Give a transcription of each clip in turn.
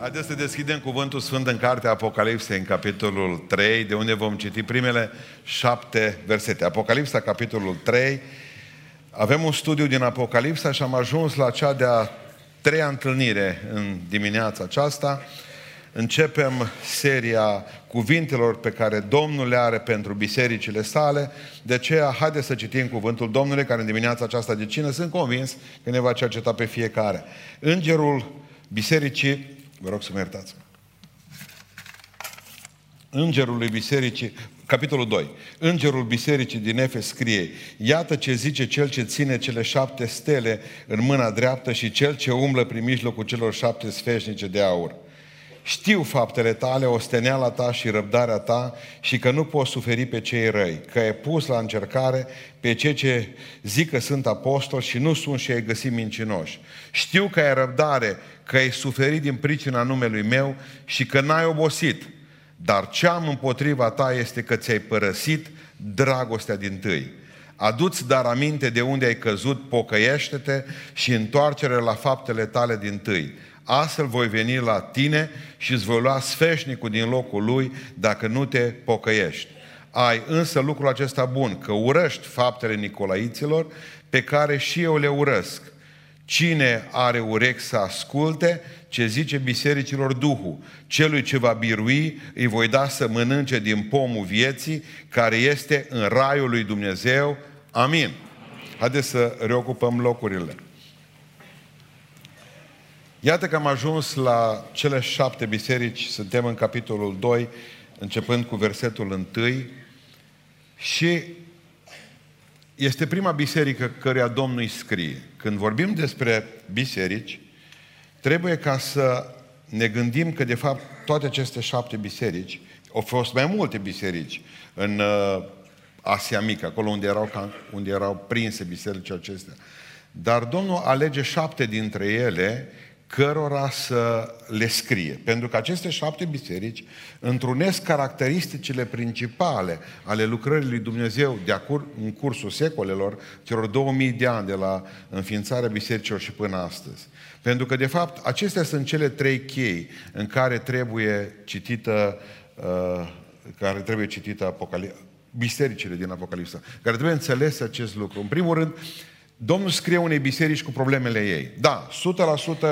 Haideți să deschidem cuvântul Sfânt în cartea Apocalipsei, în capitolul 3, de unde vom citi primele șapte versete. Apocalipsa, capitolul 3. Avem un studiu din Apocalipsa și am ajuns la cea de-a treia întâlnire în dimineața aceasta. Începem seria cuvintelor pe care Domnul le are pentru bisericile sale. De aceea, haideți să citim cuvântul Domnului, care în dimineața aceasta de cină sunt convins că ne va cerceta pe fiecare. Îngerul bisericii Vă rog să mă iertați. Îngerul lui bisericii, capitolul 2. Îngerul bisericii din Efes scrie, iată ce zice cel ce ține cele șapte stele în mâna dreaptă și cel ce umblă prin mijlocul celor șapte sfeșnice de aur. Știu faptele tale, osteneala ta și răbdarea ta și că nu poți suferi pe cei răi, că ai pus la încercare pe cei ce zic că sunt apostoli și nu sunt și ai găsit mincinoși. Știu că ai răbdare, că ai suferit din pricina numelui meu și că n-ai obosit. Dar ce am împotriva ta este că ți-ai părăsit dragostea din tâi. Aduți dar aminte de unde ai căzut, pocăiește-te și întoarcere la faptele tale din tâi. Astfel voi veni la tine și îți voi lua sfeșnicul din locul lui dacă nu te pocăiești. Ai însă lucrul acesta bun, că urăști faptele Nicolaiților pe care și eu le urăsc. Cine are urechi să asculte ce zice bisericilor Duhul, celui ce va birui, îi voi da să mănânce din pomul vieții care este în raiul lui Dumnezeu. Amin. Haideți să reocupăm locurile. Iată că am ajuns la cele șapte biserici, suntem în capitolul 2, începând cu versetul 1 și este prima biserică căreia Domnul îi scrie. Când vorbim despre biserici, trebuie ca să ne gândim că de fapt toate aceste șapte biserici, au fost mai multe biserici în uh, Asia Mică, acolo unde erau, unde erau prinse bisericile acestea. Dar Domnul alege șapte dintre ele cărora să le scrie. Pentru că aceste șapte biserici întrunesc caracteristicile principale ale lucrării lui Dumnezeu de acur, în cursul secolelor, celor 2000 de ani de la înființarea bisericilor și până astăzi. Pentru că, de fapt, acestea sunt cele trei chei în care trebuie citită, uh, care trebuie citită Apocalipsa, bisericile din Apocalipsa, care trebuie înțeles acest lucru. În primul rând, Domnul scrie unei biserici cu problemele ei. Da,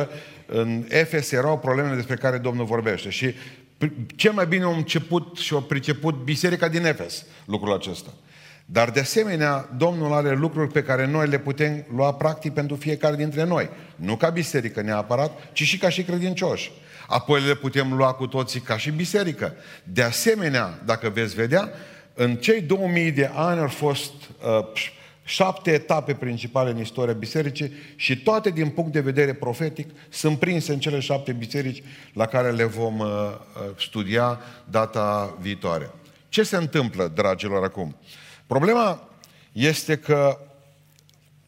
100% în Efes erau problemele despre care Domnul vorbește. Și cel mai bine au început și au priceput biserica din Efes lucrul acesta. Dar de asemenea, Domnul are lucruri pe care noi le putem lua practic pentru fiecare dintre noi. Nu ca biserică neapărat, ci și ca și credincioși. Apoi le putem lua cu toții ca și biserică. De asemenea, dacă veți vedea, în cei 2000 de ani au fost uh, șapte etape principale în istoria bisericii și toate din punct de vedere profetic sunt prinse în cele șapte biserici la care le vom uh, uh, studia data viitoare. Ce se întâmplă, dragilor, acum? Problema este că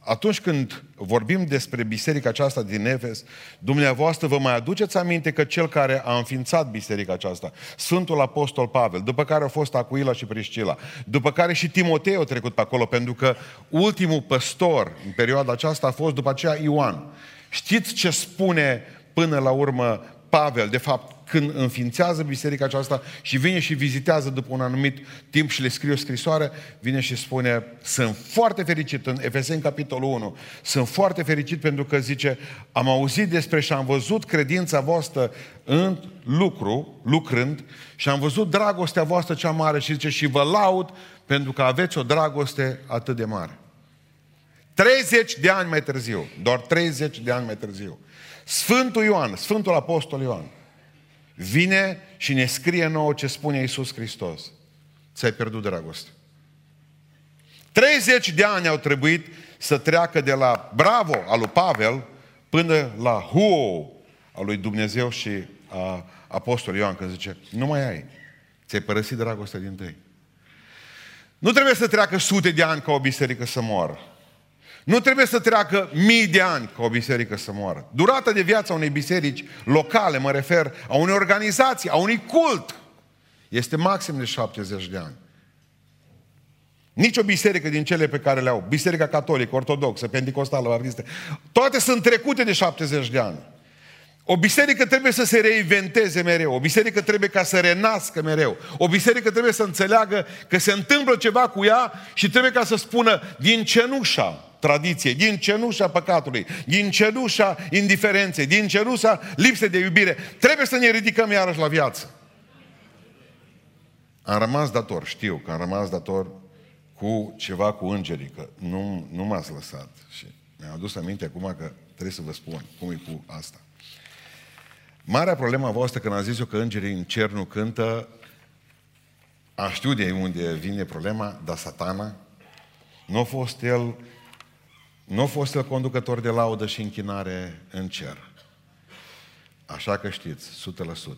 atunci când vorbim despre biserica aceasta din Efes, dumneavoastră vă mai aduceți aminte că cel care a înființat biserica aceasta, Sfântul Apostol Pavel, după care au fost Acuila și Priscila, după care și Timotei a trecut pe acolo, pentru că ultimul păstor în perioada aceasta a fost după aceea Ioan. Știți ce spune până la urmă Pavel, de fapt, când înființează biserica aceasta și vine și vizitează după un anumit timp și le scrie o scrisoare, vine și spune, sunt foarte fericit, în Efeseni capitolul 1, sunt foarte fericit pentru că zice, am auzit despre și am văzut credința voastră în lucru, lucrând, și am văzut dragostea voastră cea mare și zice, și vă laud pentru că aveți o dragoste atât de mare. 30 de ani mai târziu, doar 30 de ani mai târziu, Sfântul Ioan, Sfântul Apostol Ioan, vine și ne scrie nouă ce spune Iisus Hristos. Ți-ai pierdut dragoste. 30 de ani au trebuit să treacă de la bravo al lui Pavel până la huo al lui Dumnezeu și a Apostolului Ioan, când zice, nu mai ai, ți-ai părăsit dragostea din tăi. Nu trebuie să treacă sute de ani ca o biserică să moară. Nu trebuie să treacă mii de ani ca o biserică să moară. Durata de viață a unei biserici locale, mă refer, a unei organizații, a unui cult, este maxim de 70 de ani. Nici o biserică din cele pe care le au, biserica catolică, ortodoxă, pentecostală, baptistă, toate sunt trecute de 70 de ani. O biserică trebuie să se reinventeze mereu. O biserică trebuie ca să renască mereu. O biserică trebuie să înțeleagă că se întâmplă ceva cu ea și trebuie ca să spună din cenușa tradiției, din cenușa păcatului, din cenușa indiferenței, din cenușa lipsei de iubire. Trebuie să ne ridicăm iarăși la viață. Am rămas dator, știu că am rămas dator cu ceva cu îngerii, că nu, nu m-ați lăsat. Și mi-am adus aminte acum că trebuie să vă spun cum e cu asta. Marea problemă a voastră când am zis eu că îngerii în cer nu cântă, a știu de unde vine problema, dar satana nu a fost el nu a fost el conducător de laudă și închinare în cer. Așa că știți,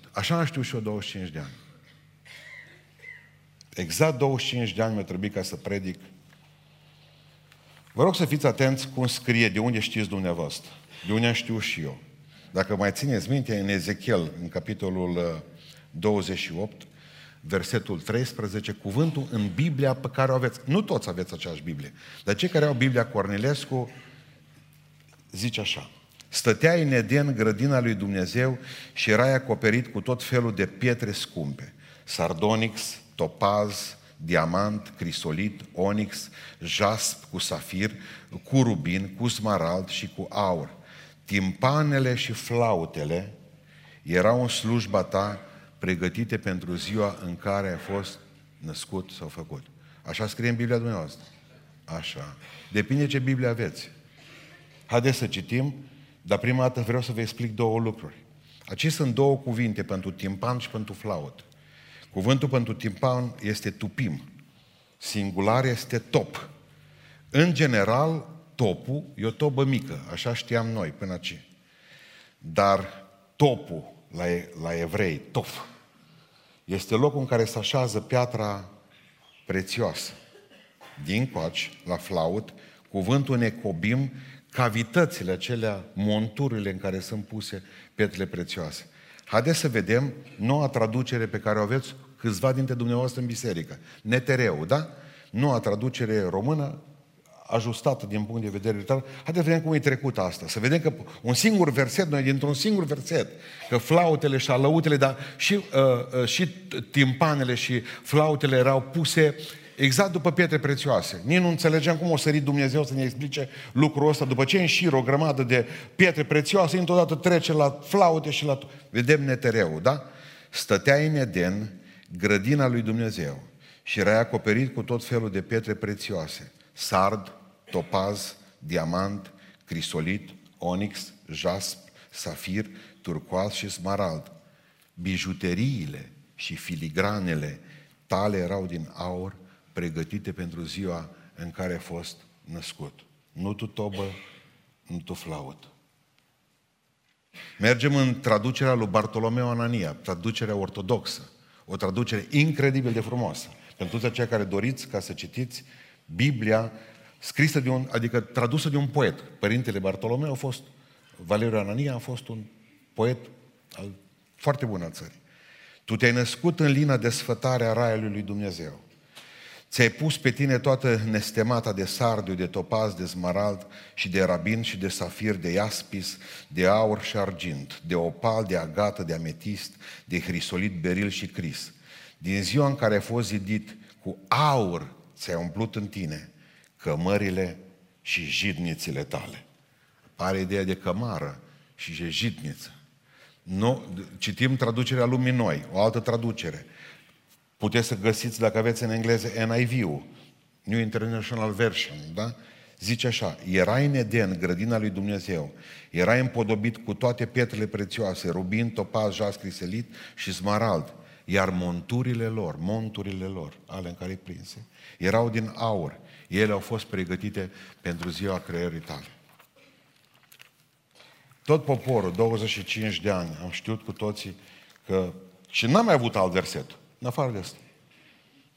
100%. Așa am știut și eu 25 de ani. Exact 25 de ani mi-a trebuit ca să predic. Vă rog să fiți atenți cum scrie, de unde știți dumneavoastră, de unde știu și eu. Dacă mai țineți minte, în Ezechiel, în capitolul 28, uh, versetul 13, cuvântul în Biblia pe care o aveți. Nu toți aveți aceeași Biblie, dar cei care au Biblia Cornilescu zice așa. Stătea în Eden grădina lui Dumnezeu și era acoperit cu tot felul de pietre scumpe. Sardonix, topaz, diamant, crisolit, onix, jasp cu safir, cu rubin, cu smarald și cu aur. Timpanele și flautele erau în slujba ta pregătite pentru ziua în care a fost născut sau făcut. Așa scrie în Biblia dumneavoastră. Așa. Depinde ce Biblie aveți. Haideți să citim, dar prima dată vreau să vă explic două lucruri. Acestea sunt două cuvinte pentru timpan și pentru flaut. Cuvântul pentru timpan este tupim. Singular este top. În general, topul e o tobă mică, așa știam noi până aici. Dar topul la, la evrei, tof, este locul în care se așează piatra prețioasă. Din coaci, la flaut, cuvântul necobim, cavitățile acelea, monturile în care sunt puse pietrele prețioase. Haideți să vedem noua traducere pe care o aveți câțiva dintre dumneavoastră în biserică. Netereu, da? Noua traducere română, ajustată din punct de vedere literar. Haideți să vedem cum e trecut asta. Să vedem că un singur verset, noi dintr-un singur verset, că flautele și alăutele, dar și, uh, uh, și timpanele și flautele erau puse exact după pietre prețioase. Nici nu înțelegeam cum o sărit Dumnezeu să ne explice lucrul ăsta. După ce înșir o grămadă de pietre prețioase, întotdeauna trece la flaute și la... Vedem netereu, da? Stătea în Eden, grădina lui Dumnezeu, și era acoperit cu tot felul de pietre prețioase. Sard, topaz, diamant, crisolit, onix, jasp, safir, turcoaz și smarald. Bijuteriile și filigranele tale erau din aur, pregătite pentru ziua în care a fost născut. Nu tu tobă, nu tu flaut. Mergem în traducerea lui Bartolomeu Anania, traducerea ortodoxă. O traducere incredibil de frumoasă. Pentru toți aceia care doriți ca să citiți Biblia scrisă de un, adică tradusă de un poet. Părintele Bartolomeu a fost, Valeriu Anania a fost un poet al, foarte bun al țării. Tu te-ai născut în lina de sfătare a raiului lui Dumnezeu. Ți-ai pus pe tine toată nestemata de sardiu, de topaz, de smarald și de rabin și de safir, de iaspis, de aur și argint, de opal, de agată, de ametist, de hrisolit, beril și cris. Din ziua în care ai fost zidit, cu aur ți-ai umplut în tine cămările și jidnițile tale. Pare ideea de cămară și de jidniță. Nu, citim traducerea lumii noi, o altă traducere. Puteți să găsiți, dacă aveți în engleză, NIV-ul, New International Version, da? Zice așa, era în Eden, grădina lui Dumnezeu, era împodobit cu toate pietrele prețioase, rubin, topaz, jas, criselit și smarald, iar monturile lor, monturile lor, ale în care îi prinse, erau din aur ele au fost pregătite pentru ziua creării tale. Tot poporul, 25 de ani, am știut cu toții că... Și n-am mai avut alt verset, în afară de asta.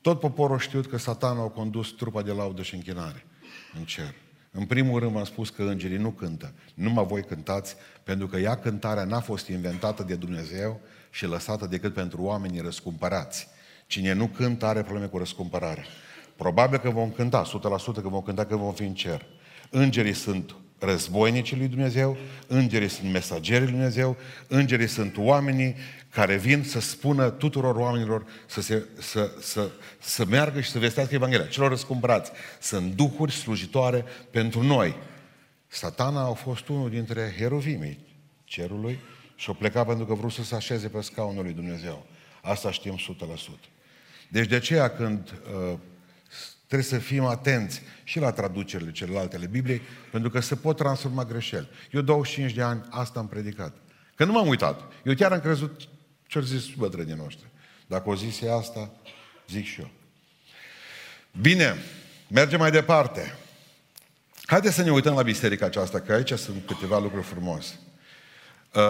Tot poporul a știut că satana a condus trupa de laudă și închinare în cer. În primul rând am spus că îngerii nu cântă. Numai voi cântați, pentru că ea cântarea n-a fost inventată de Dumnezeu și lăsată decât pentru oamenii răscumpărați. Cine nu cântă are probleme cu răscumpărarea. Probabil că vom cânta, 100% că vom cânta că vom fi în cer. Îngerii sunt războinicii lui Dumnezeu, îngerii sunt mesagerii lui Dumnezeu, îngerii sunt oamenii care vin să spună tuturor oamenilor să, se, să, să, să meargă și să vestească Evanghelia. Celor răscumpărați sunt duhuri slujitoare pentru noi. Satana a fost unul dintre herovimii cerului și a plecat pentru că vrut să se așeze pe scaunul lui Dumnezeu. Asta știm 100%. Deci de aceea când uh, trebuie să fim atenți și la traducerile celelalte ale Bibliei, pentru că se pot transforma greșeli. Eu 25 de ani asta am predicat. Că nu m-am uitat. Eu chiar am crezut ce-au zis bătrânii noștri. Dacă o zis asta, zic și eu. Bine, mergem mai departe. Haideți să ne uităm la biserica aceasta, că aici sunt câteva lucruri frumoase. Uh,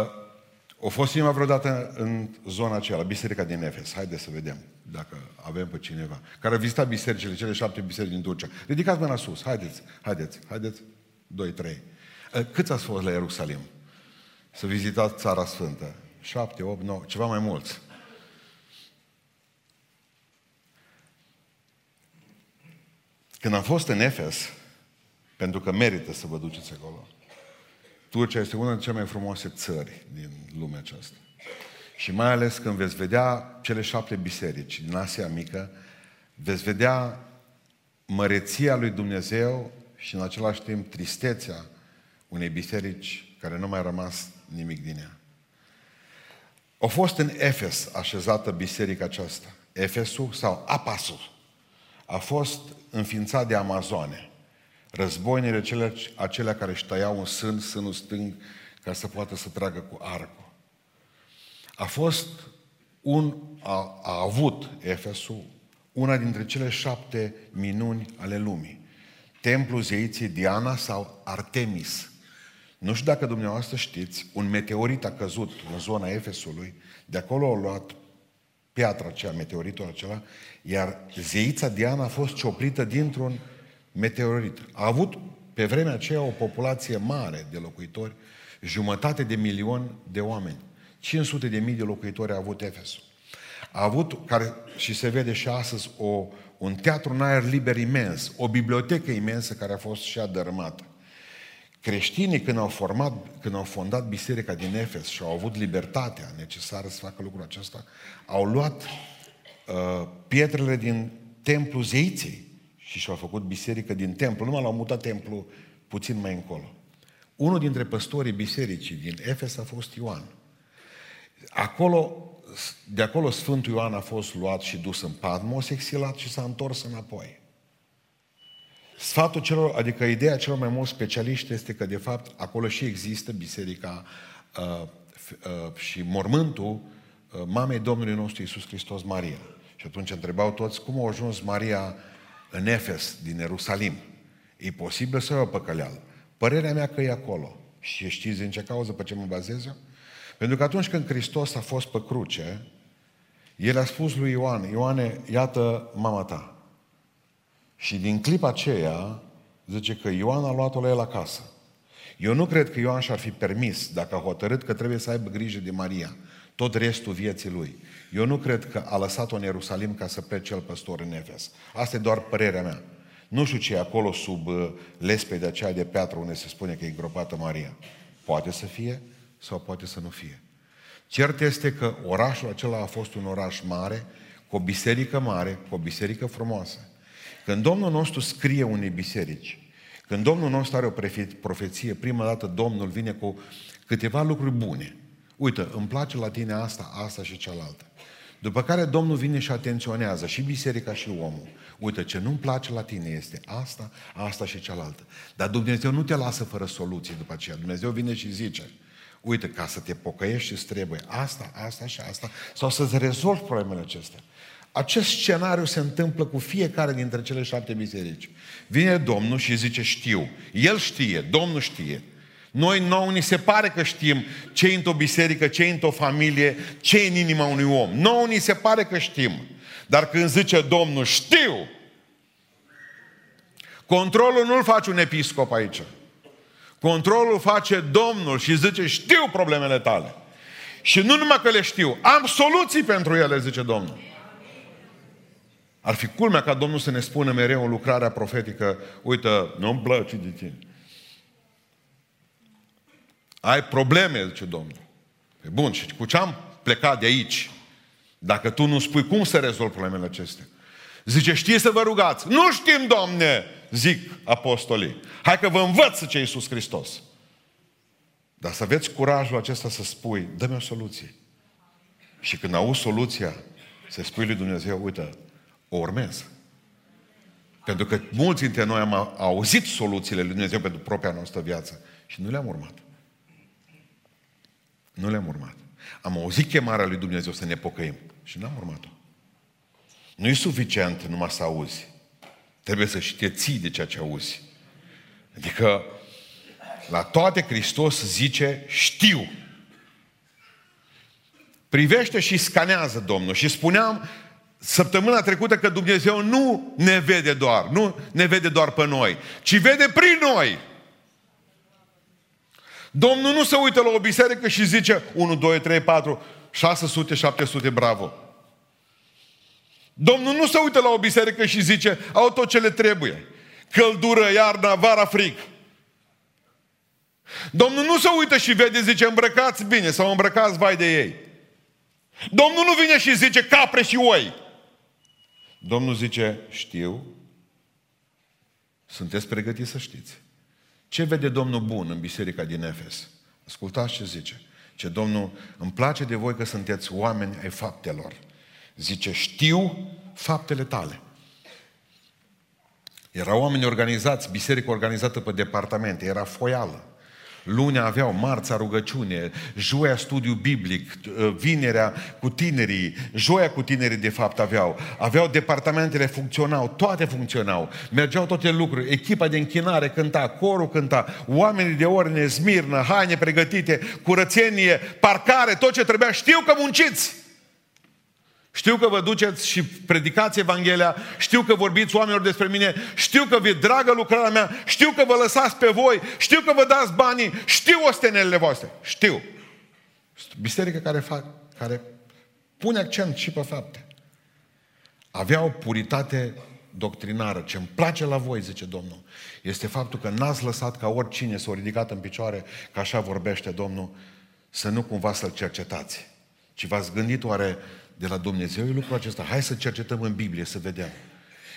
o fost cineva vreodată în zona aceea, la biserica din Efes. Haideți să vedem dacă avem pe cineva. Care a vizitat bisericile, cele șapte biserici din Turcia. Ridicați mâna sus. Haideți, haideți, haideți. Doi, trei. Uh, câți ați fost la Ierusalim? Să vizitați Țara Sfântă. Șapte, opt, nouă, ceva mai mulți. Când am fost în Efes, pentru că merită să vă duceți acolo, Turcia este una dintre cele mai frumoase țări din lumea aceasta. Și mai ales când veți vedea cele șapte biserici din Asia Mică, veți vedea măreția lui Dumnezeu și în același timp tristețea unei biserici care nu mai a rămas nimic din ea. A fost în Efes așezată biserica aceasta. Efesul sau Apasul a fost înființat de Amazoane. Războinile acelea, acelea care își tăiau un sân, sânul stâng, ca să poată să tragă cu arcul. A fost un, a, a avut Efesul una dintre cele șapte minuni ale lumii. Templul zeiței Diana sau Artemis. Nu știu dacă dumneavoastră știți, un meteorit a căzut în zona Efesului, de acolo a luat piatra aceea, meteoritul acela, iar zeița Diana a fost cioplită dintr-un meteorit. A avut pe vremea aceea o populație mare de locuitori, jumătate de milion de oameni. 500 de mii de locuitori a avut Efesul. A avut, care, și se vede și astăzi, o, un teatru în aer liber imens, o bibliotecă imensă care a fost și adărmată. Creștinii, când au, format, când au fondat biserica din Efes și au avut libertatea necesară să facă lucrul acesta, au luat uh, pietrele din templul zeiței și și-au făcut biserică din templu. Numai l-au mutat templu puțin mai încolo. Unul dintre păstorii bisericii din Efes a fost Ioan. Acolo, de acolo Sfântul Ioan a fost luat și dus în Patmos, exilat și s-a întors înapoi. Sfatul celor, adică ideea celor mai mulți specialiști este că de fapt acolo și există biserica uh, uh, și mormântul uh, mamei Domnului nostru Iisus Hristos Maria. Și atunci întrebau toți cum a ajuns Maria în Efes, din Ierusalim. E posibil să o păcăleală. Părerea mea că e acolo. Și știți din ce cauză pe ce mă bazez eu? Pentru că atunci când Hristos a fost pe cruce, El a spus lui Ioan, Ioane, iată mama ta. Și din clipa aceea, zice că Ioan a luat-o la el acasă. Eu nu cred că Ioan și-ar fi permis, dacă a hotărât că trebuie să aibă grijă de Maria, tot restul vieții lui. Eu nu cred că a lăsat-o în Ierusalim ca să plece cel păstor în Efes. Asta e doar părerea mea. Nu știu ce e acolo sub uh, de aceea de piatră unde se spune că e îngropată Maria. Poate să fie sau poate să nu fie. Cert este că orașul acela a fost un oraș mare, cu o biserică mare, cu o biserică frumoasă. Când Domnul nostru scrie unei biserici, când Domnul nostru are o profeție, prima dată Domnul vine cu câteva lucruri bune. Uite, îmi place la tine asta, asta și cealaltă. După care Domnul vine și atenționează și biserica și omul. Uite, ce nu-mi place la tine este asta, asta și cealaltă. Dar Dumnezeu nu te lasă fără soluție după aceea. Dumnezeu vine și zice, uite, ca să te pocăiești îți trebuie asta, asta și asta, sau să-ți rezolvi problemele acestea. Acest scenariu se întâmplă cu fiecare dintre cele șapte biserici. Vine Domnul și zice, știu. El știe, Domnul știe. Noi nouă ni se pare că știm ce e într-o biserică, ce e într-o familie, ce e în inima unui om. Nouă ni se pare că știm. Dar când zice Domnul, știu, controlul nu-l face un episcop aici. Controlul face Domnul și zice, știu problemele tale. Și nu numai că le știu, am soluții pentru ele, zice Domnul. Ar fi culmea ca Domnul să ne spună mereu în lucrarea profetică, uite, nu-mi place de tine. Ai probleme, zice Domnul. Pe bun, și cu ce am plecat de aici? Dacă tu nu spui cum să rezolvi problemele acestea. Zice, știi să vă rugați. Nu știm, Doamne, zic apostolii. Hai că vă învăț, ce Iisus Hristos. Dar să aveți curajul acesta să spui, dă-mi o soluție. Și când auzi soluția, să spui lui Dumnezeu, uite, o urmez. Pentru că mulți dintre noi am auzit soluțiile lui Dumnezeu pentru propria noastră viață și nu le-am urmat. Nu le-am urmat. Am auzit chemarea lui Dumnezeu să ne pocăim și n-am urmat-o. Nu e suficient numai să auzi. Trebuie să și te ții de ceea ce auzi. Adică la toate Hristos zice știu. Privește și scanează Domnul. Și spuneam săptămâna trecută că Dumnezeu nu ne vede doar, nu ne vede doar pe noi, ci vede prin noi. Domnul nu se uită la o biserică și zice 1, 2, 3, 4, 600, 700, bravo. Domnul nu se uită la o biserică și zice au tot ce le trebuie. Căldură, iarna, vara, frig. Domnul nu se uită și vede, zice, îmbrăcați bine sau îmbrăcați vai de ei. Domnul nu vine și zice capre și oi. Domnul zice, știu, sunteți pregătiți să știți. Ce vede Domnul bun în biserica din Efes? Ascultați ce zice. Ce Domnul, îmi place de voi că sunteți oameni ai faptelor. Zice, știu faptele tale. Erau oameni organizați, biserică organizată pe departamente, era foială. Lunea aveau marța rugăciune, joia studiu biblic, ă, vinerea cu tinerii, joia cu tinerii de fapt aveau. Aveau departamentele funcționau, toate funcționau. Mergeau toate lucruri, echipa de închinare cânta, corul cânta, oamenii de ordine, smirnă, haine pregătite, curățenie, parcare, tot ce trebuia. Știu că munciți! Știu că vă duceți și predicați Evanghelia, știu că vorbiți oamenilor despre mine, știu că vi dragă lucrarea mea, știu că vă lăsați pe voi, știu că vă dați banii, știu ostenelele voastre, știu. Biserica care, fac, care pune accent și pe fapte. Avea o puritate doctrinară. Ce îmi place la voi, zice Domnul, este faptul că n-ați lăsat ca oricine să o ridicat în picioare, că așa vorbește Domnul, să nu cumva să-l cercetați. Ci v-ați gândit oare de la Dumnezeu e lucrul acesta. Hai să cercetăm în Biblie, să vedem.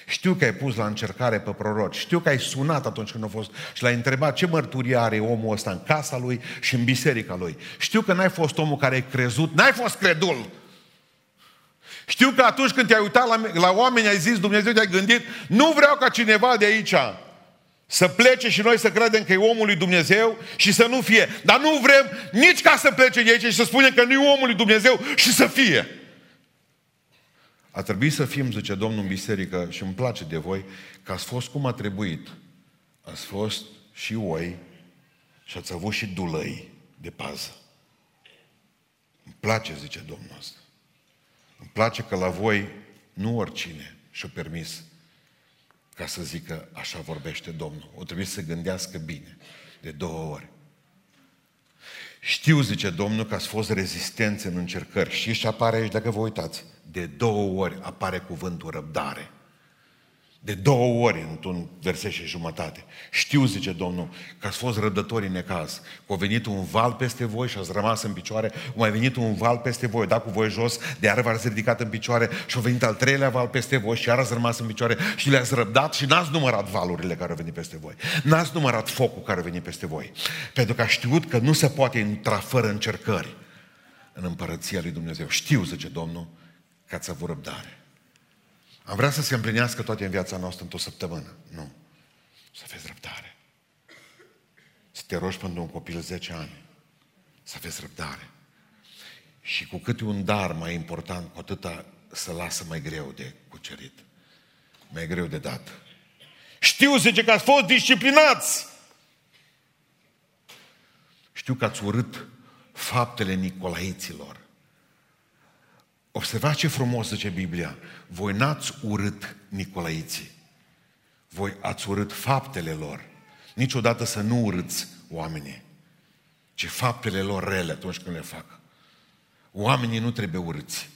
Știu că ai pus la încercare pe proroci. Știu că ai sunat atunci când a fost și l-ai întrebat ce mărturie are omul ăsta în casa lui și în biserica lui. Știu că n-ai fost omul care ai crezut, n-ai fost credul. Știu că atunci când te-ai uitat la, la oameni, ai zis, Dumnezeu te-ai gândit, nu vreau ca cineva de aici să plece și noi să credem că e omul lui Dumnezeu și să nu fie. Dar nu vrem nici ca să plece de aici și să spunem că nu e omul lui Dumnezeu și să fie. A trebuit să fim, zice Domnul în biserică, și îmi place de voi, că ați fost cum a trebuit. Ați fost și oi și ați avut și dulăi de pază. Îmi place, zice Domnul ăsta. Îmi place că la voi nu oricine și-o permis ca să zică așa vorbește Domnul. O trebuie să gândească bine, de două ori. Știu, zice Domnul, că ați fost rezistenți în încercări. Și și apare aici, dacă vă uitați, de două ori apare cuvântul răbdare. De două ori într-un verset și jumătate. Știu, zice Domnul, că ați fost răbdători în necaz. Că a venit un val peste voi și ați rămas în picioare. A mai venit un val peste voi, a dat cu voi jos, de iară v-ați ridicat în picioare și a venit al treilea val peste voi și iar ați rămas în picioare și le-ați răbdat și n-ați numărat valurile care au venit peste voi. N-ați numărat focul care a venit peste voi. Pentru că a știut că nu se poate intra fără încercări în împărăția lui Dumnezeu. Știu, zice Domnul, că ați avut răbdare. Am vrea să se împlinească toate în viața noastră într-o săptămână. Nu. Să aveți răbdare. Să te rogi pentru un copil 10 ani. Să aveți răbdare. Și cu cât un dar mai important, cu atâta să lasă mai greu de cucerit. Mai greu de dat. Știu, zice, că ați fost disciplinați. Știu că ați urât faptele Nicolaiților. Observați ce frumos zice Biblia. Voi n-ați urât Nicolaiții. Voi ați urât faptele lor. Niciodată să nu urâți oamenii, ci faptele lor rele atunci când le fac. Oamenii nu trebuie urâți.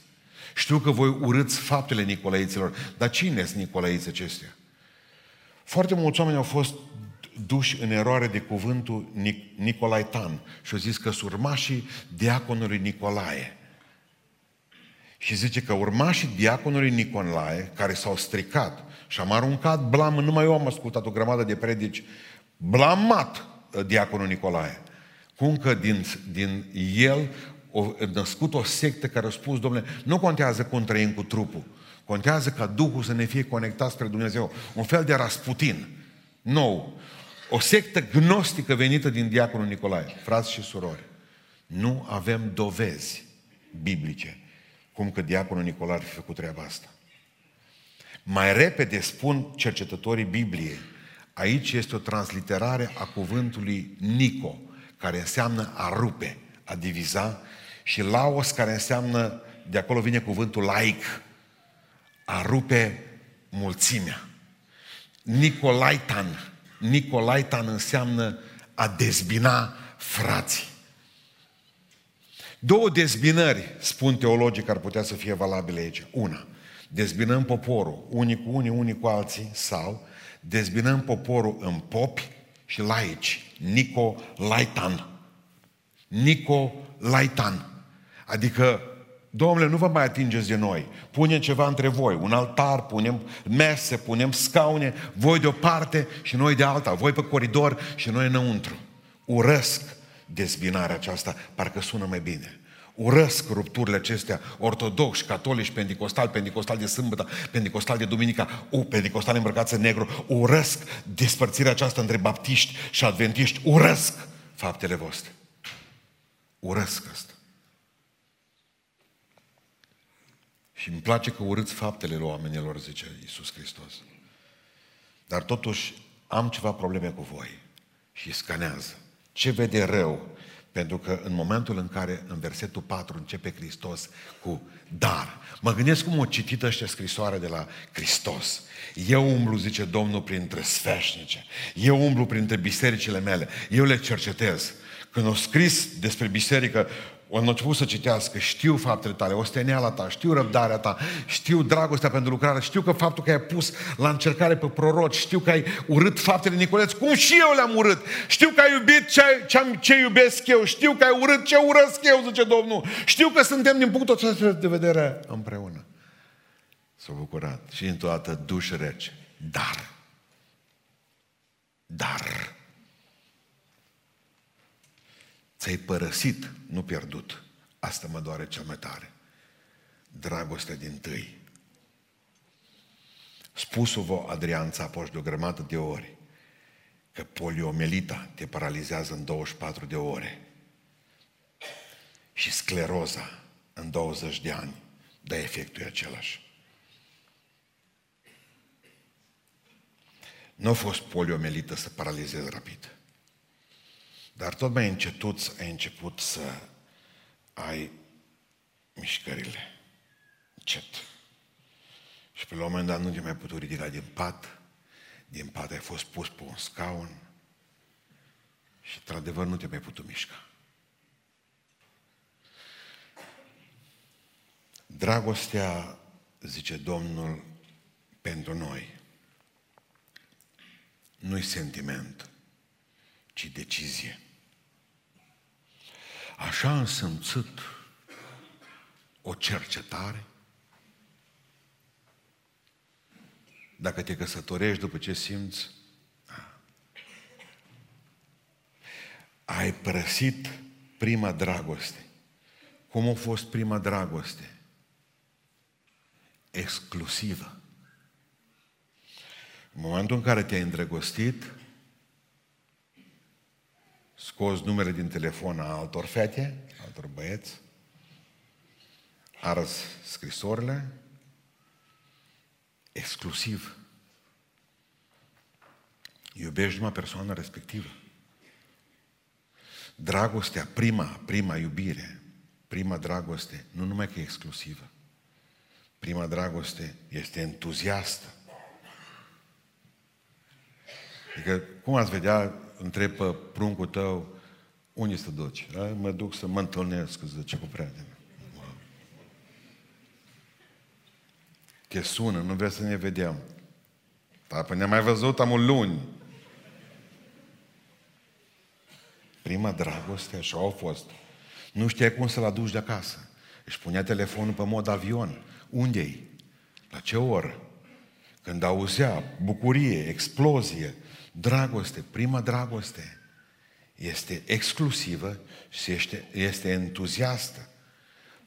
Știu că voi urâți faptele Nicolaiților, dar cine sunt Nicolaiții acestea? Foarte mulți oameni au fost duși în eroare de cuvântul Nic- Nicolaitan și au zis că sunt urmașii diaconului Nicolae. Și zice că urmașii diaconului Nicolae, care s-au stricat și am aruncat blam, numai eu am ascultat o grămadă de predici, blamat uh, diaconul Nicolae. Cum că din, din el o născut o sectă care a spus, domnule, nu contează cum trăim cu trupul, contează ca Duhul să ne fie conectat spre Dumnezeu. Un fel de rasputin nou. O sectă gnostică venită din diaconul Nicolae. Frați și surori, nu avem dovezi biblice cum că diaconul Nicolae ar fi făcut treaba asta. Mai repede spun cercetătorii Bibliei, aici este o transliterare a cuvântului Nico, care înseamnă a rupe, a diviza, și Laos, care înseamnă, de acolo vine cuvântul laic, a rupe mulțimea. Nicolaitan, Nicolaitan înseamnă a dezbina frații. Două dezbinări, spun teologii, ar putea să fie valabile aici. Una, dezbinăm poporul, unii cu unii, unii cu alții, sau dezbinăm poporul în popi și laici. Nico Laitan. Nico Laitan. Adică, domnule, nu vă mai atingeți de noi. Punem ceva între voi, un altar, punem mese, punem scaune, voi de o parte și noi de alta, voi pe coridor și noi înăuntru. Urăsc dezbinarea aceasta, parcă sună mai bine. Urăsc rupturile acestea, ortodoxi, catolici, pentecostali, pentecostali de sâmbătă, pentecostali de duminica, u, pentecostali îmbrăcați în negru, urăsc despărțirea aceasta între baptiști și adventiști, urăsc faptele voastre. Urăsc asta. Și îmi place că urâți faptele lui oamenilor, zice Iisus Hristos. Dar totuși am ceva probleme cu voi. Și scanează. Ce vede rău? Pentru că în momentul în care în versetul 4 începe Hristos cu dar. Mă gândesc cum o citit ăștia scrisoare de la Hristos. Eu umblu, zice Domnul, printre sfeșnice. Eu umblu printre bisericile mele. Eu le cercetez. Când au scris despre biserică, au început să citească, știu faptele tale, osteneala ta, știu răbdarea ta, știu dragostea pentru lucrare, știu că faptul că ai pus la încercare pe proroci, știu că ai urât faptele Nicoleț, cum și eu le-am urât, știu că ai iubit ce, ce, ce iubesc eu, știu că ai urât ce urăsc eu, zice Domnul, știu că suntem din punctul acesta de vedere împreună. S-a bucurat. Și într-o dată duș rece, dar, dar, Ți-ai părăsit, nu pierdut. Asta mă doare cel mai tare. Dragostea din tâi. Spus-o Adrian Țapoș de o grămadă de ori că poliomelita te paralizează în 24 de ore și scleroza în 20 de ani, dar efectul e același. Nu a fost poliomelită să paralizeze rapid. Dar tot mai încetut ai început să ai mișcările. Încet. Și pe la un moment dat nu te mai putut ridica din pat, din pat ai fost pus pe un scaun și, într-adevăr, nu te mai putut mișca. Dragostea, zice Domnul, pentru noi, nu-i sentiment, ci decizie. Așa am simțit o cercetare. Dacă te căsătorești după ce simți, ai părăsit prima dragoste. Cum a fost prima dragoste? Exclusivă. În momentul în care te-ai îndrăgostit, scos numere din telefon a altor fete, altor băieți, arăs scrisorile, exclusiv. Iubești numai persoana respectivă. Dragostea, prima, prima iubire, prima dragoste, nu numai că e exclusivă. Prima dragoste este entuziastă. Adică, cum ați vedea întreb pe pruncul tău, unde să duci? A? Mă duc să mă întâlnesc, zice, cu prieteni. Te sună, nu vrei să ne vedem. Da, păi ne-am mai văzut, am o luni. Prima dragoste, așa au fost. Nu știai cum să-l aduci de acasă. Își punea telefonul pe mod avion. Unde-i? La ce oră? Când auzea bucurie, explozie, dragoste, prima dragoste este exclusivă și este, este entuziastă.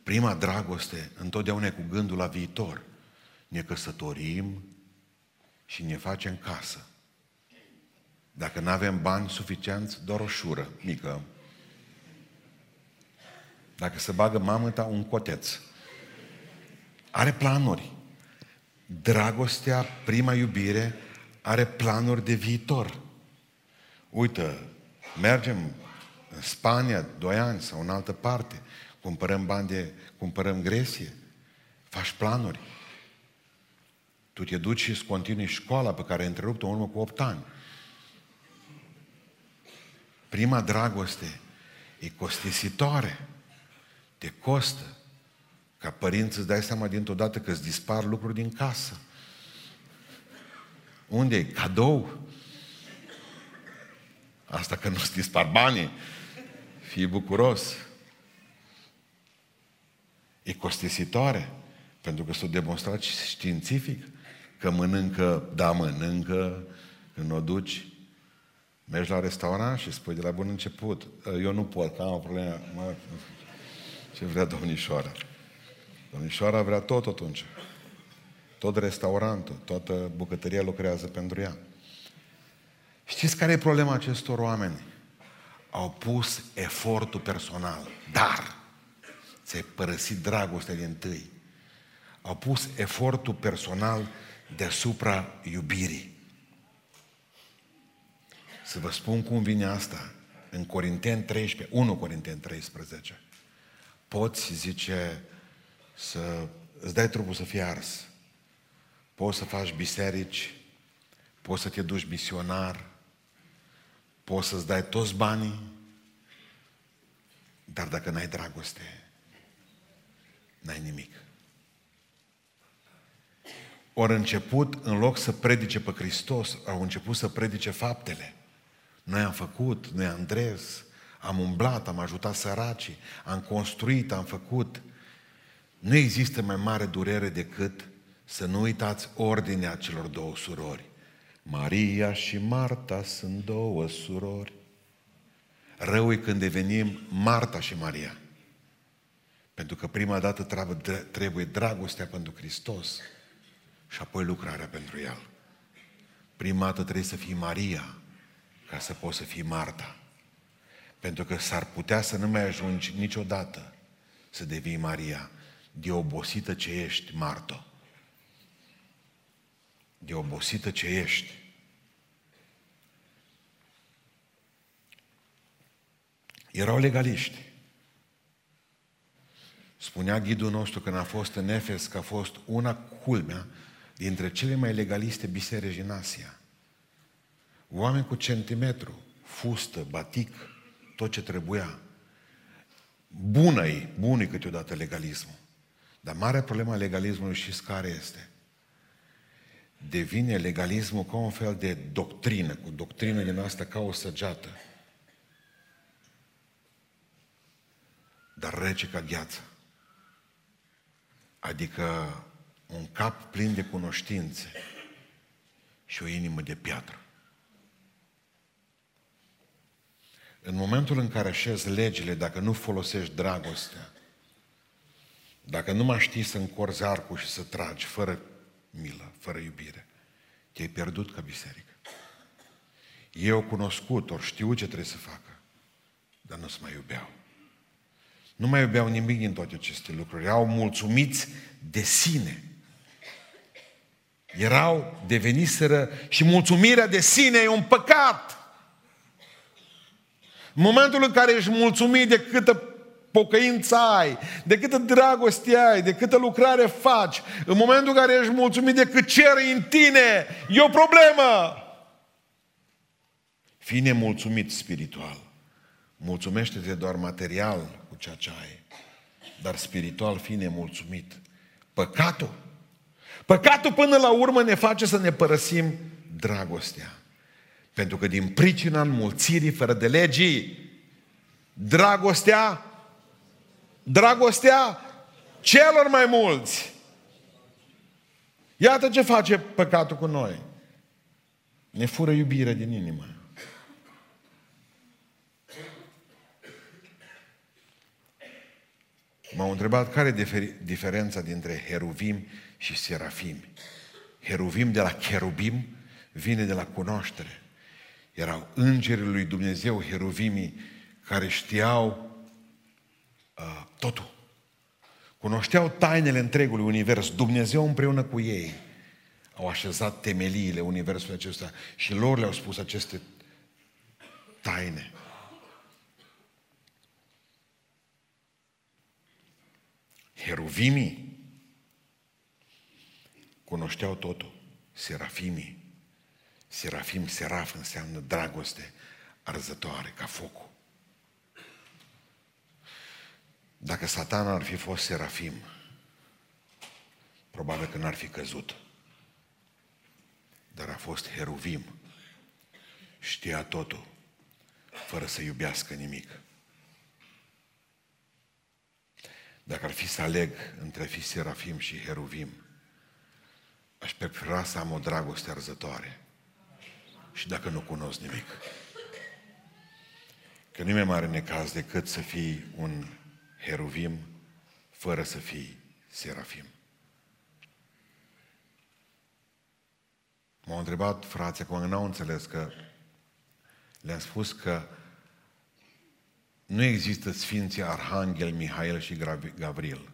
Prima dragoste întotdeauna e cu gândul la viitor. Ne căsătorim și ne facem casă. Dacă nu avem bani suficienți, doar o șură mică. Dacă se bagă mamăta, un coteț. Are planuri. Dragostea, prima iubire, are planuri de viitor. Uite, mergem în Spania doi ani sau în altă parte, cumpărăm bani de, cumpărăm gresie, faci planuri. Tu te duci și îți continui școala pe care ai întrerupt-o în urmă cu 8 ani. Prima dragoste e costisitoare. Te costă. Ca părinți îți dai seama dintr-o dată că îți dispar lucruri din casă. Unde e? Cadou. Asta că nu-ți dispar banii. Fii bucuros. E costisitoare. Pentru că s-a demonstrat științific că mănâncă, da, mănâncă, când o duci, mergi la restaurant și spui de la bun început, eu nu pot, că am o problemă, mă, ce vrea domnișoara. Domnișoara vrea tot atunci. Tot restaurantul, toată bucătăria lucrează pentru ea. Știți care e problema acestor oameni? Au pus efortul personal, dar ți-ai părăsit dragostea din tâi. Au pus efortul personal deasupra iubirii. Să vă spun cum vine asta. În Corinteni 13, 1 Corinteni 13, poți, zice, să îți dai trupul să fie ars. Poți să faci biserici, poți să te duci misionar, poți să-ți dai toți banii, dar dacă n-ai dragoste, n-ai nimic. Ori început, în loc să predice pe Hristos, au început să predice faptele. Noi am făcut, noi am dres, am umblat, am ajutat săracii, am construit, am făcut. Nu există mai mare durere decât să nu uitați ordinea celor două surori. Maria și Marta sunt două surori. Rău e când devenim Marta și Maria. Pentru că prima dată trebuie dragostea pentru Hristos și apoi lucrarea pentru El. Prima dată trebuie să fii Maria ca să poți să fii Marta. Pentru că s-ar putea să nu mai ajungi niciodată să devii Maria, de obosită ce ești, Marto. De obosită ce ești. Erau legaliști. Spunea ghidul nostru când a fost în Efes că a fost una culmea dintre cele mai legaliste biserici din Asia. Oameni cu centimetru, fustă, batic, tot ce trebuia. Bună-i, bună câteodată legalismul. Dar marea problema legalismului știți care este? Devine legalismul ca un fel de doctrină, cu doctrină din asta ca o săgeată. Dar rece ca gheață. Adică un cap plin de cunoștințe și o inimă de piatră. În momentul în care așezi legile, dacă nu folosești dragostea, dacă nu mai știi să încorzi arcul și să tragi fără milă, fără iubire, te-ai pierdut ca biserică. Ei au cunoscut, ori știu ce trebuie să facă, dar nu se mai iubeau. Nu mai iubeau nimic din toate aceste lucruri. Erau mulțumiți de sine. Erau, deveniseră și mulțumirea de sine e un păcat. În momentul în care ești mulțumit de câtă pocăință ai, de câtă dragoste ai, de câtă lucrare faci, în momentul în care ești mulțumit de cât ceri în tine, e o problemă. Fii nemulțumit spiritual. Mulțumește-te doar material cu ceea ce ai, dar spiritual fii nemulțumit. Păcatul. Păcatul până la urmă ne face să ne părăsim dragostea. Pentru că din pricina înmulțirii fără de legii, Dragostea, dragostea celor mai mulți. Iată ce face păcatul cu noi. Ne fură iubirea din inimă. M-au întrebat care e diferența dintre heruvim și serafim. Heruvim de la cherubim vine de la cunoaștere. Erau îngerii lui Dumnezeu, heruvimii, care știau uh, totul. Cunoșteau tainele întregului univers. Dumnezeu împreună cu ei au așezat temeliile universului acesta și lor le-au spus aceste taine. Heruvimii cunoșteau totul. Serafimii. Serafim, seraf înseamnă dragoste arzătoare, ca focul. Dacă satana ar fi fost serafim, probabil că n-ar fi căzut. Dar a fost heruvim. Știa totul, fără să iubească nimic. Dacă ar fi să aleg între fi serafim și heruvim, aș prefera să am o dragoste arzătoare. Și dacă nu cunosc nimic. Că nu e mai mare necaz decât să fii un heruvim fără să fii serafim. M-au întrebat frații, acum n-au înțeles că le-am spus că nu există Sfinții Arhanghel, Mihail și Gavril.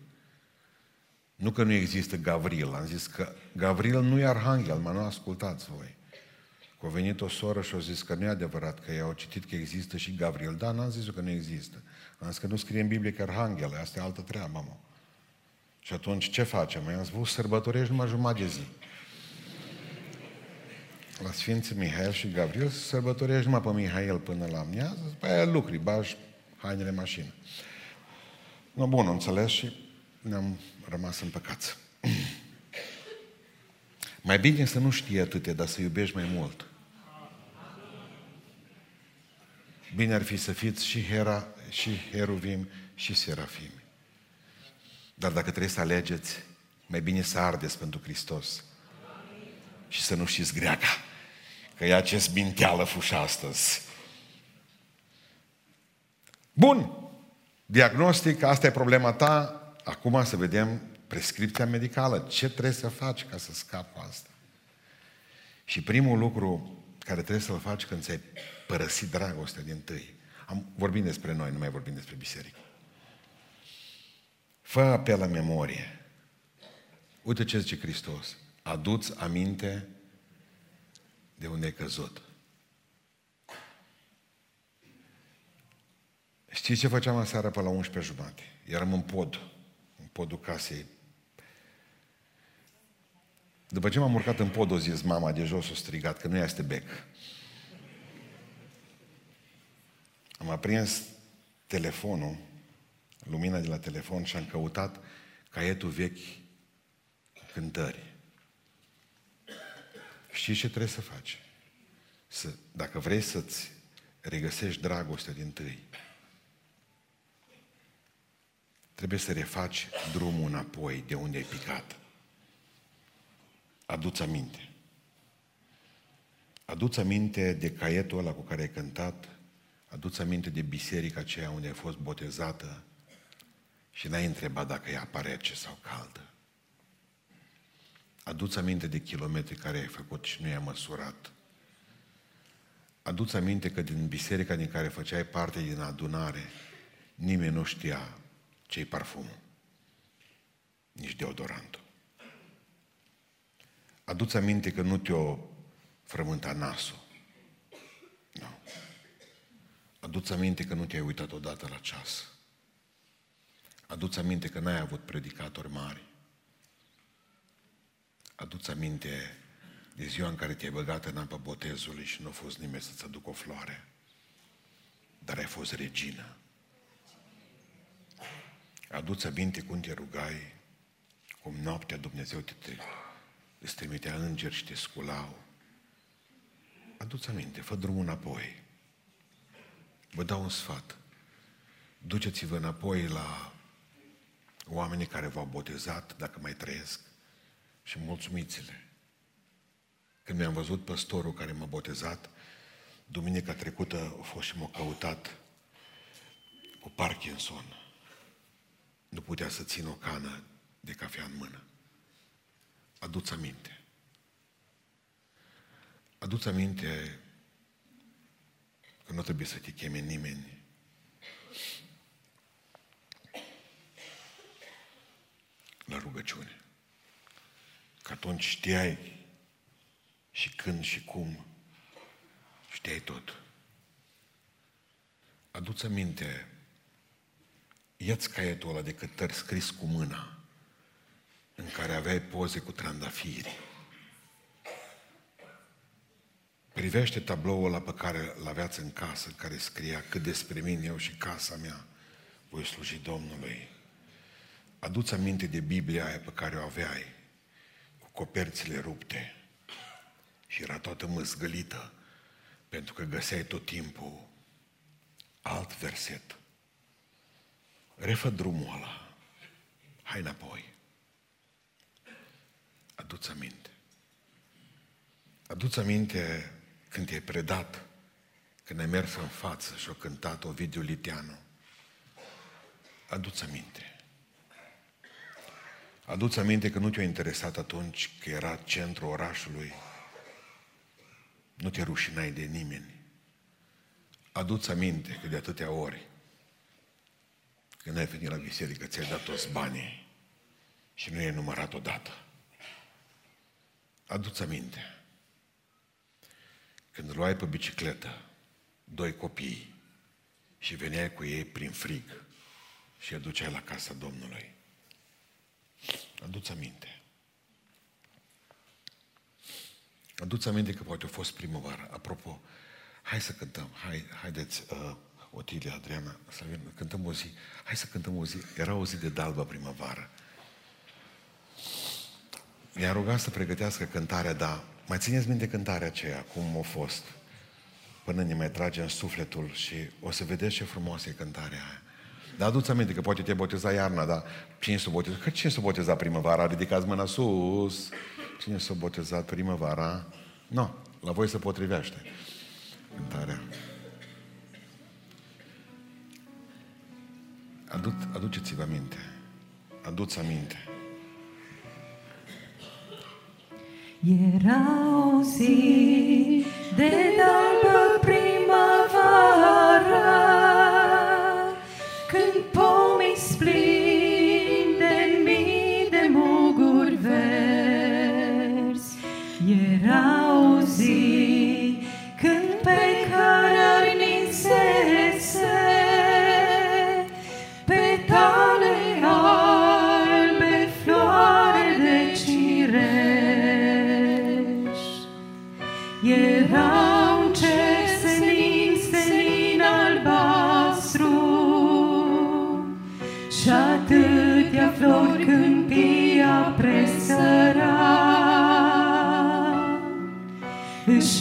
Nu că nu există Gavril, am zis că Gavril nu e Arhanghel, mă nu ascultați voi. Că a venit o soră și a zis că nu e adevărat, că ei au citit că există și Gavril. Da, n-am zis că nu există. Am zis că nu scrie în Biblie că Arhanghel, asta e altă treabă, mă. Și atunci ce facem? I-am spus, sărbătorești numai jumătate de zi. La Sfinții Mihail și Gavril sărbătorești numai pe Mihail până la amiază, pe aia lucri, bași hainele mașină. No, bun, înțeles și ne-am rămas în păcați. mai bine să nu știi atâtea, dar să iubești mai mult. Bine ar fi să fiți și Hera, și Heruvim, și Serafim. Dar dacă trebuie să alegeți, mai bine să ardeți pentru Hristos. Și să nu știți greaca. Că e acest binteală fuș astăzi. Bun. Diagnostic, asta e problema ta. Acum să vedem prescripția medicală. Ce trebuie să faci ca să scapi cu asta? Și primul lucru care trebuie să-l faci când ți-ai părăsit dragostea din tâi. Am vorbit despre noi, nu mai vorbim despre biserică. Fă apel la memorie. Uite ce zice Hristos. Aduți aminte de unde ai căzut. Știți ce făceam aseară pe la 11 jumate? Eram în pod, în podul casei. După ce m-am urcat în pod, o zis mama de jos, o strigat că nu este bec. Am aprins telefonul, lumina de la telefon și am căutat caietul vechi cântări. Știi ce trebuie să faci? Să, dacă vrei să-ți regăsești dragostea din tâi, trebuie să refaci drumul înapoi de unde ai picat. Aduți aminte. Aduți aminte de caietul ăla cu care ai cântat, aduți aminte de biserica aceea unde ai fost botezată și n-ai întrebat dacă e apa rece sau caldă. Aduți aminte de kilometri care ai făcut și nu i-ai măsurat. Aduți aminte că din biserica din care făceai parte din adunare, nimeni nu știa ce-i parfumul, nici deodorantul. Aduți aminte că nu te-o frământa nasul. Nu. Aduți aminte că nu te-ai uitat odată la ceas. Aduți aminte că n-ai avut predicatori mari. Aduți aminte de ziua în care te-ai băgat în apă botezului și nu a fost nimeni să-ți aducă o floare. Dar ai fost regină. Aduți aminte cum te rugai, cum noaptea Dumnezeu te, te îți trimitea îngeri și te sculau. Aduți aminte, fă drumul înapoi. Vă dau un sfat. duceți-vă înapoi la oamenii care v-au botezat, dacă mai trăiesc, și mulțumiți-le. Când mi-am văzut păstorul care m-a botezat, duminica trecută a fost și m-a căutat cu Parkinson. Nu putea să țină o cană de cafea în mână. Aduți aminte. Aduți aminte că nu trebuie să te cheme nimeni. La rugăciune. Că atunci știai și când și cum, știai tot. Aduți aminte, ia-ți caietul ăla de cântări scris cu mâna, în care aveai poze cu trandafiri. Privește tabloul ăla pe care l aveați în casă, în care scria cât despre mine, eu și casa mea voi sluji Domnului. Aduți aminte de Biblia aia pe care o aveai, cu coperțile rupte și era toată măzgălită, pentru că găseai tot timpul alt verset. Refă drumul ăla. Hai înapoi. Aduți aminte. Aduți aminte când te-ai predat, când ai mers în față și-a cântat Ovidiu Liteanu. Aduți aminte. Aduți aminte că nu te-a interesat atunci că era centrul orașului. Nu te rușinai de nimeni. Aduți aminte că de atâtea ori când ai venit la biserică, ți-ai dat toți banii și nu e numărat odată. Aduți aminte. Când luai pe bicicletă doi copii și veneai cu ei prin frig și îi duceai la casa Domnului. Aduți aminte. Aduți aminte că poate a fost primăvară. Apropo, hai să cântăm, hai, haideți, uh, Otilia, Adriana, să cântăm o zi. Hai să cântăm o zi. Era o zi de dalbă primăvară. Mi-a rugat să pregătească cântarea, dar mai țineți minte cântarea aceea, cum a fost, până ne mai trage în sufletul și o să vedeți ce frumoasă e cântarea aia. Dar aduți aminte că poate te boteza iarna, dar cine s-a botezat? Că cine s-a botezat primăvara? Ridicați mâna sus. Cine s-a botezat primăvara? Nu, no, la voi se potrivește cântarea. Adu- aduceți-vă aminte. Aduți aminte. Era o zi de dalbă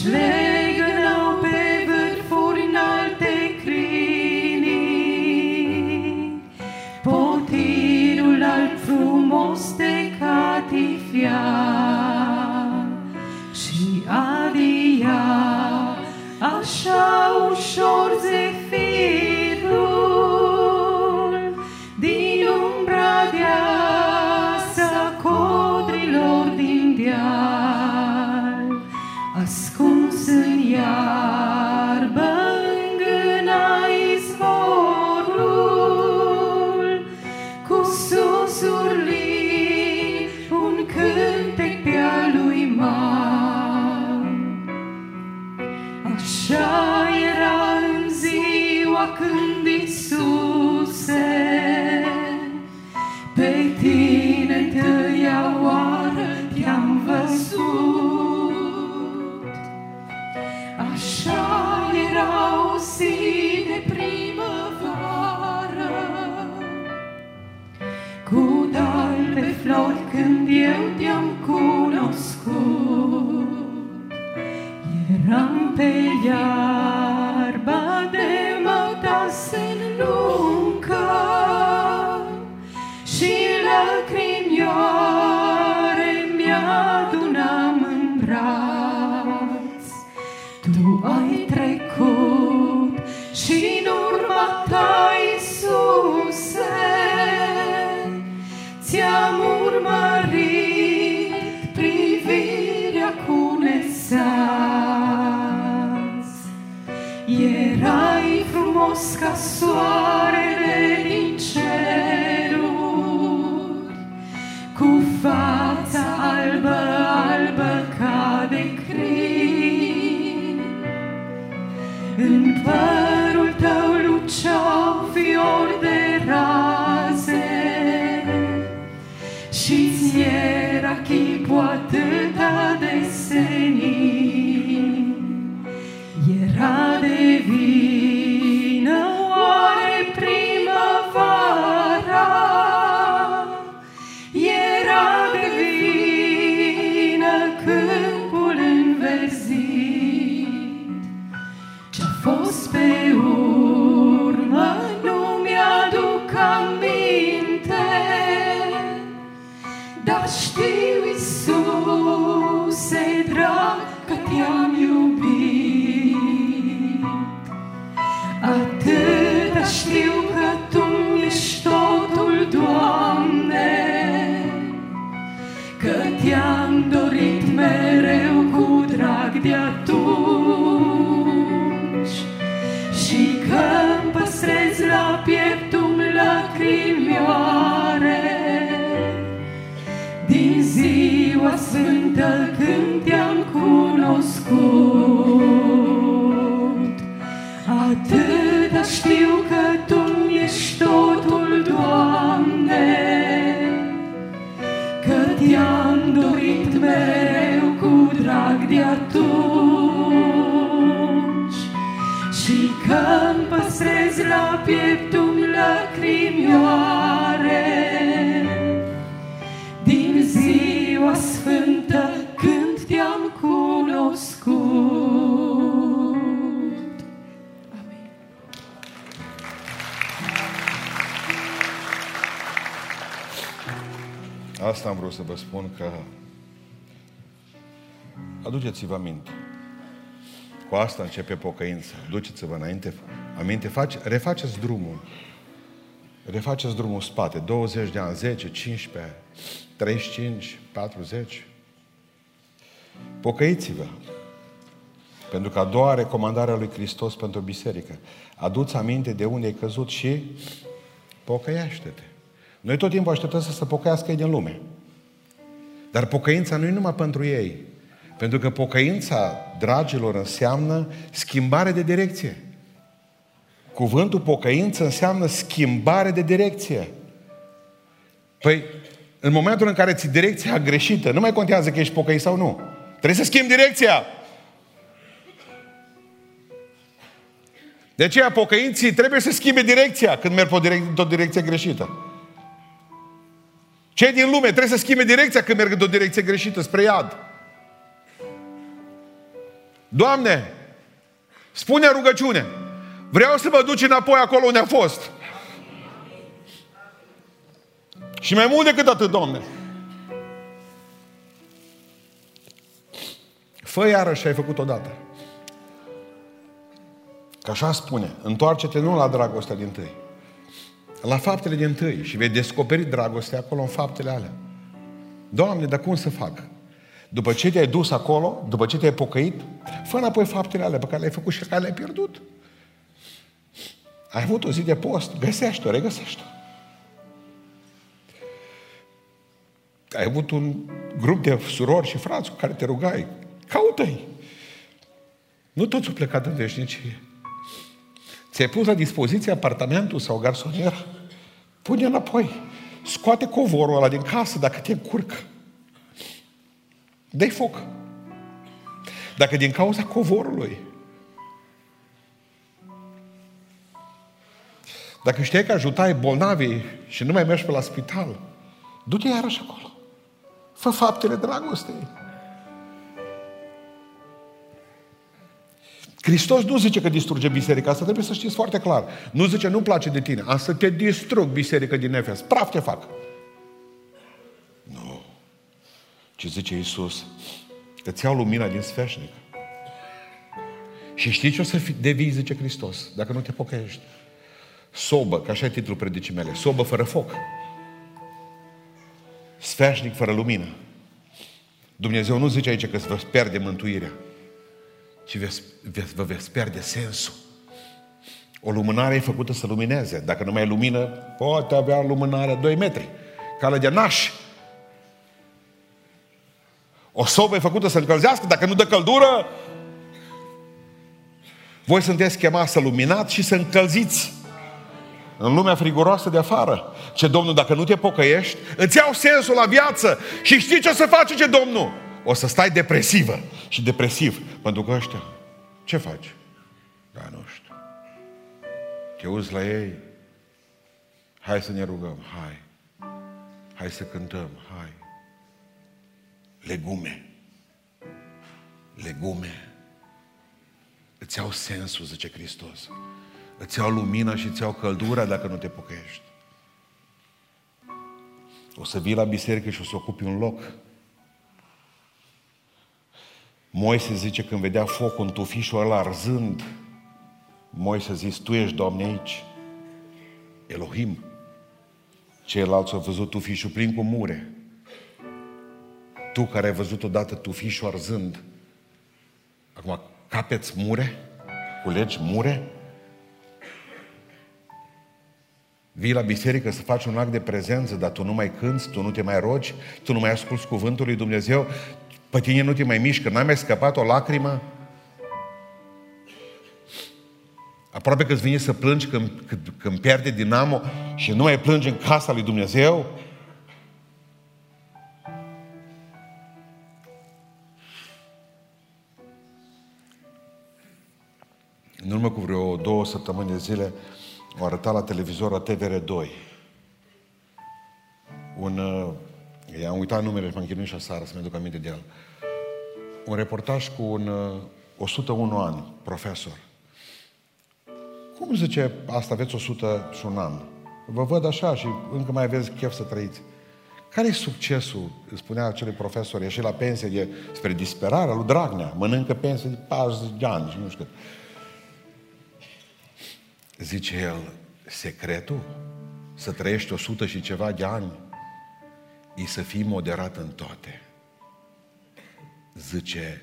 Își și ți era chipul atâta de senin. Era cunoscut Amin. Asta am vrut să vă spun că aduceți-vă aminte. Cu asta începe pocăința. Duceți-vă înainte, aminte, face, refaceți drumul. Refaceți drumul în spate. 20 de ani, 10, 15, 35, 40. Pocăiți-vă. Pentru că a doua recomandare a lui Hristos pentru biserică. Aduți aminte de unde ai căzut și pocăiește-te. Noi tot timpul așteptăm să se pocăiască ei din lume. Dar pocăința nu e numai pentru ei. Pentru că pocăința, dragilor, înseamnă schimbare de direcție. Cuvântul pocăință înseamnă schimbare de direcție. Păi, în momentul în care ți direcția greșită, nu mai contează că ești pocăit sau nu. Trebuie să schimbi direcția. De aceea pocăinții trebuie să schimbe direcția când merg pe o direc- într-o direcție greșită. Cei din lume trebuie să schimbe direcția când merg într-o direcție greșită, spre iad. Doamne, spune rugăciune, vreau să mă duci înapoi acolo unde am fost. Și mai mult decât atât, Doamne. Fă iarăși ce ai făcut odată. Că așa spune, întoarce-te nu la dragostea din tâi, la faptele din tâi și vei descoperi dragostea acolo în faptele alea. Doamne, dar cum să fac? După ce te-ai dus acolo, după ce te-ai pocăit, fă înapoi faptele alea pe care le-ai făcut și pe care le-ai pierdut. Ai avut o zi de post, găsește-o, regăsește-o. Ai avut un grup de surori și frați cu care te rugai. Caută-i. Nu toți au plecat în veșnicie. Ți-ai pus la dispoziție apartamentul sau garsoniera? Pune înapoi. Scoate covorul ăla din casă dacă te încurcă. dă foc. Dacă din cauza covorului, dacă știai că ajutai bolnavii și nu mai mergi pe la spital, du-te iarăși acolo. Fă faptele dragostei. Hristos nu zice că distruge biserica, asta trebuie să știți foarte clar. Nu zice, nu-mi place de tine, am să te distrug biserica din Efes. Praf te fac. Nu. Ce zice Iisus? Îți iau lumina din sfeșnic. Și știi ce o să devii, zice Hristos, dacă nu te pocăiești? Sobă, ca așa e titlul predicii mele, sobă fără foc. Sfeșnic fără lumină. Dumnezeu nu zice aici că vă pierde mântuirea, ci veți, veți, vă veți pierde sensul. O lumânare e făcută să lumineze. Dacă nu mai e lumină, poate avea lumânarea 2 metri. Cale de naș. O sobă e făcută să încălzească, dacă nu dă căldură, voi sunteți chemați să luminați și să încălziți în lumea friguroasă de afară. Ce Domnul, dacă nu te pocăiești, îți iau sensul la viață și știi ce o să faci, ce Domnul? O să stai depresivă și depresiv. Pentru că ăștia, ce faci? Da, nu știu. Te uzi la ei. Hai să ne rugăm, hai. Hai să cântăm, hai. Legume. Legume. Îți iau sensul, zice Hristos. Îți iau lumina și îți iau căldura dacă nu te pocăiești. O să vii la biserică și o să ocupi un loc. Moise zice când vedea focul în tufișul ăla arzând, Moise zis, tu ești, Doamne, aici. Elohim. Ceilalți au văzut tufișul plin cu mure. Tu care ai văzut odată tufișul arzând, acum capeți mure? Culegi mure? Vii la biserică să faci un act de prezență, dar tu nu mai cânți, tu nu te mai rogi, tu nu mai asculți cuvântul lui Dumnezeu, pe tine nu te mai mișcă, n-ai mai scăpat o lacrimă? Aproape că îți vine să plângi când, când, când pierde dinamo și nu mai plângi în casa lui Dumnezeu? În urmă cu vreo două săptămâni de zile, o arăta la televizor la TVR2. Un, uh, i-am uitat numele și m-am chinuit și aseară să-mi aduc aminte de el. Un reportaj cu un uh, 101 ani, profesor. Cum zice, asta aveți 100 și un an? Vă văd așa și încă mai aveți chef să trăiți. Care e succesul, spunea acelui profesor, ieși la pensie de, spre disperarea lui Dragnea, mănâncă pensie de 40 de ani și nu știu cât. Zice el, secretul să trăiești 100 și ceva de ani e să fii moderat în toate. Zice,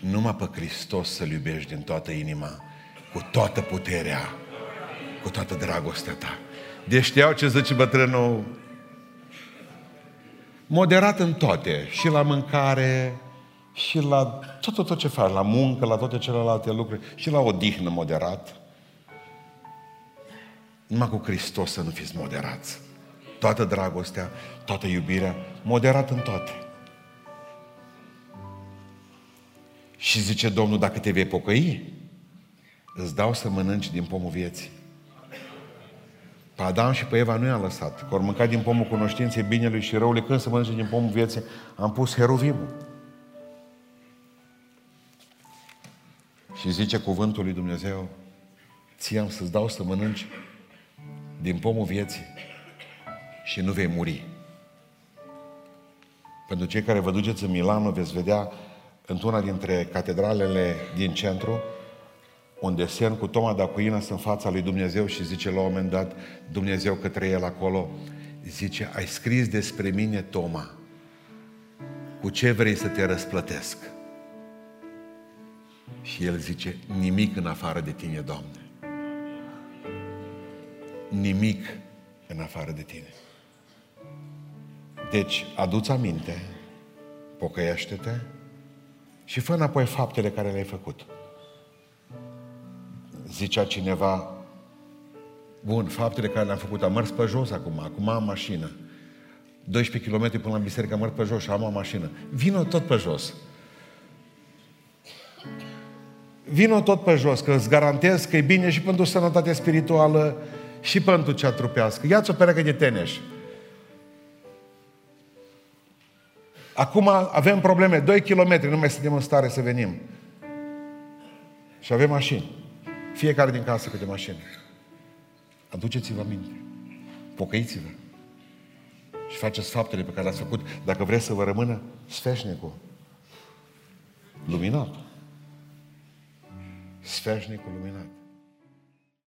numai pe Hristos să-L iubești din toată inima, cu toată puterea, cu toată dragostea ta. Deci știau ce zice bătrânul, moderat în toate, și la mâncare, și la tot, tot, tot ce faci, la muncă, la toate celelalte lucruri, și la odihnă moderat. Numai cu Hristos să nu fiți moderați. Toată dragostea, toată iubirea, moderat în toate. Și zice Domnul, dacă te vei pocăi, îți dau să mănânci din pomul vieții. Pe Adam și pe Eva nu i-am lăsat. Că au mâncat din pomul cunoștinței binelui și răului. Când să mănânce din pomul vieții, am pus heruvimul. Și zice cuvântul lui Dumnezeu, ție am să-ți dau să mănânci din pomul vieții și nu vei muri. Pentru cei care vă duceți în Milano, veți vedea într-una dintre catedralele din centru un desen cu Toma d'Aquina în fața lui Dumnezeu și zice la un moment dat Dumnezeu către el acolo, zice, ai scris despre mine, Toma, cu ce vrei să te răsplătesc? Și el zice, nimic în afară de tine, Doamne nimic în afară de tine. Deci, aduți aminte, pocăiește-te și fă înapoi faptele care le-ai făcut. Zicea cineva, bun, faptele care le-am făcut, am mers pe jos acum, acum am mașină. 12 km până la biserică, am mers pe jos și am o mașină. Vino tot pe jos. Vino tot pe jos, că îți garantez că e bine și pentru sănătatea spirituală, și pentru cea trupească. Ia-ți o pereche de teneș. Acum avem probleme, 2 km, nu mai suntem în stare să venim. Și avem mașini. Fiecare din casă câte mașini. Aduceți-vă aminte. Pocăiți-vă. Și faceți faptele pe care le-ați făcut. Dacă vreți să vă rămână sfeșnicul. Luminat. Sfeșnicul luminat.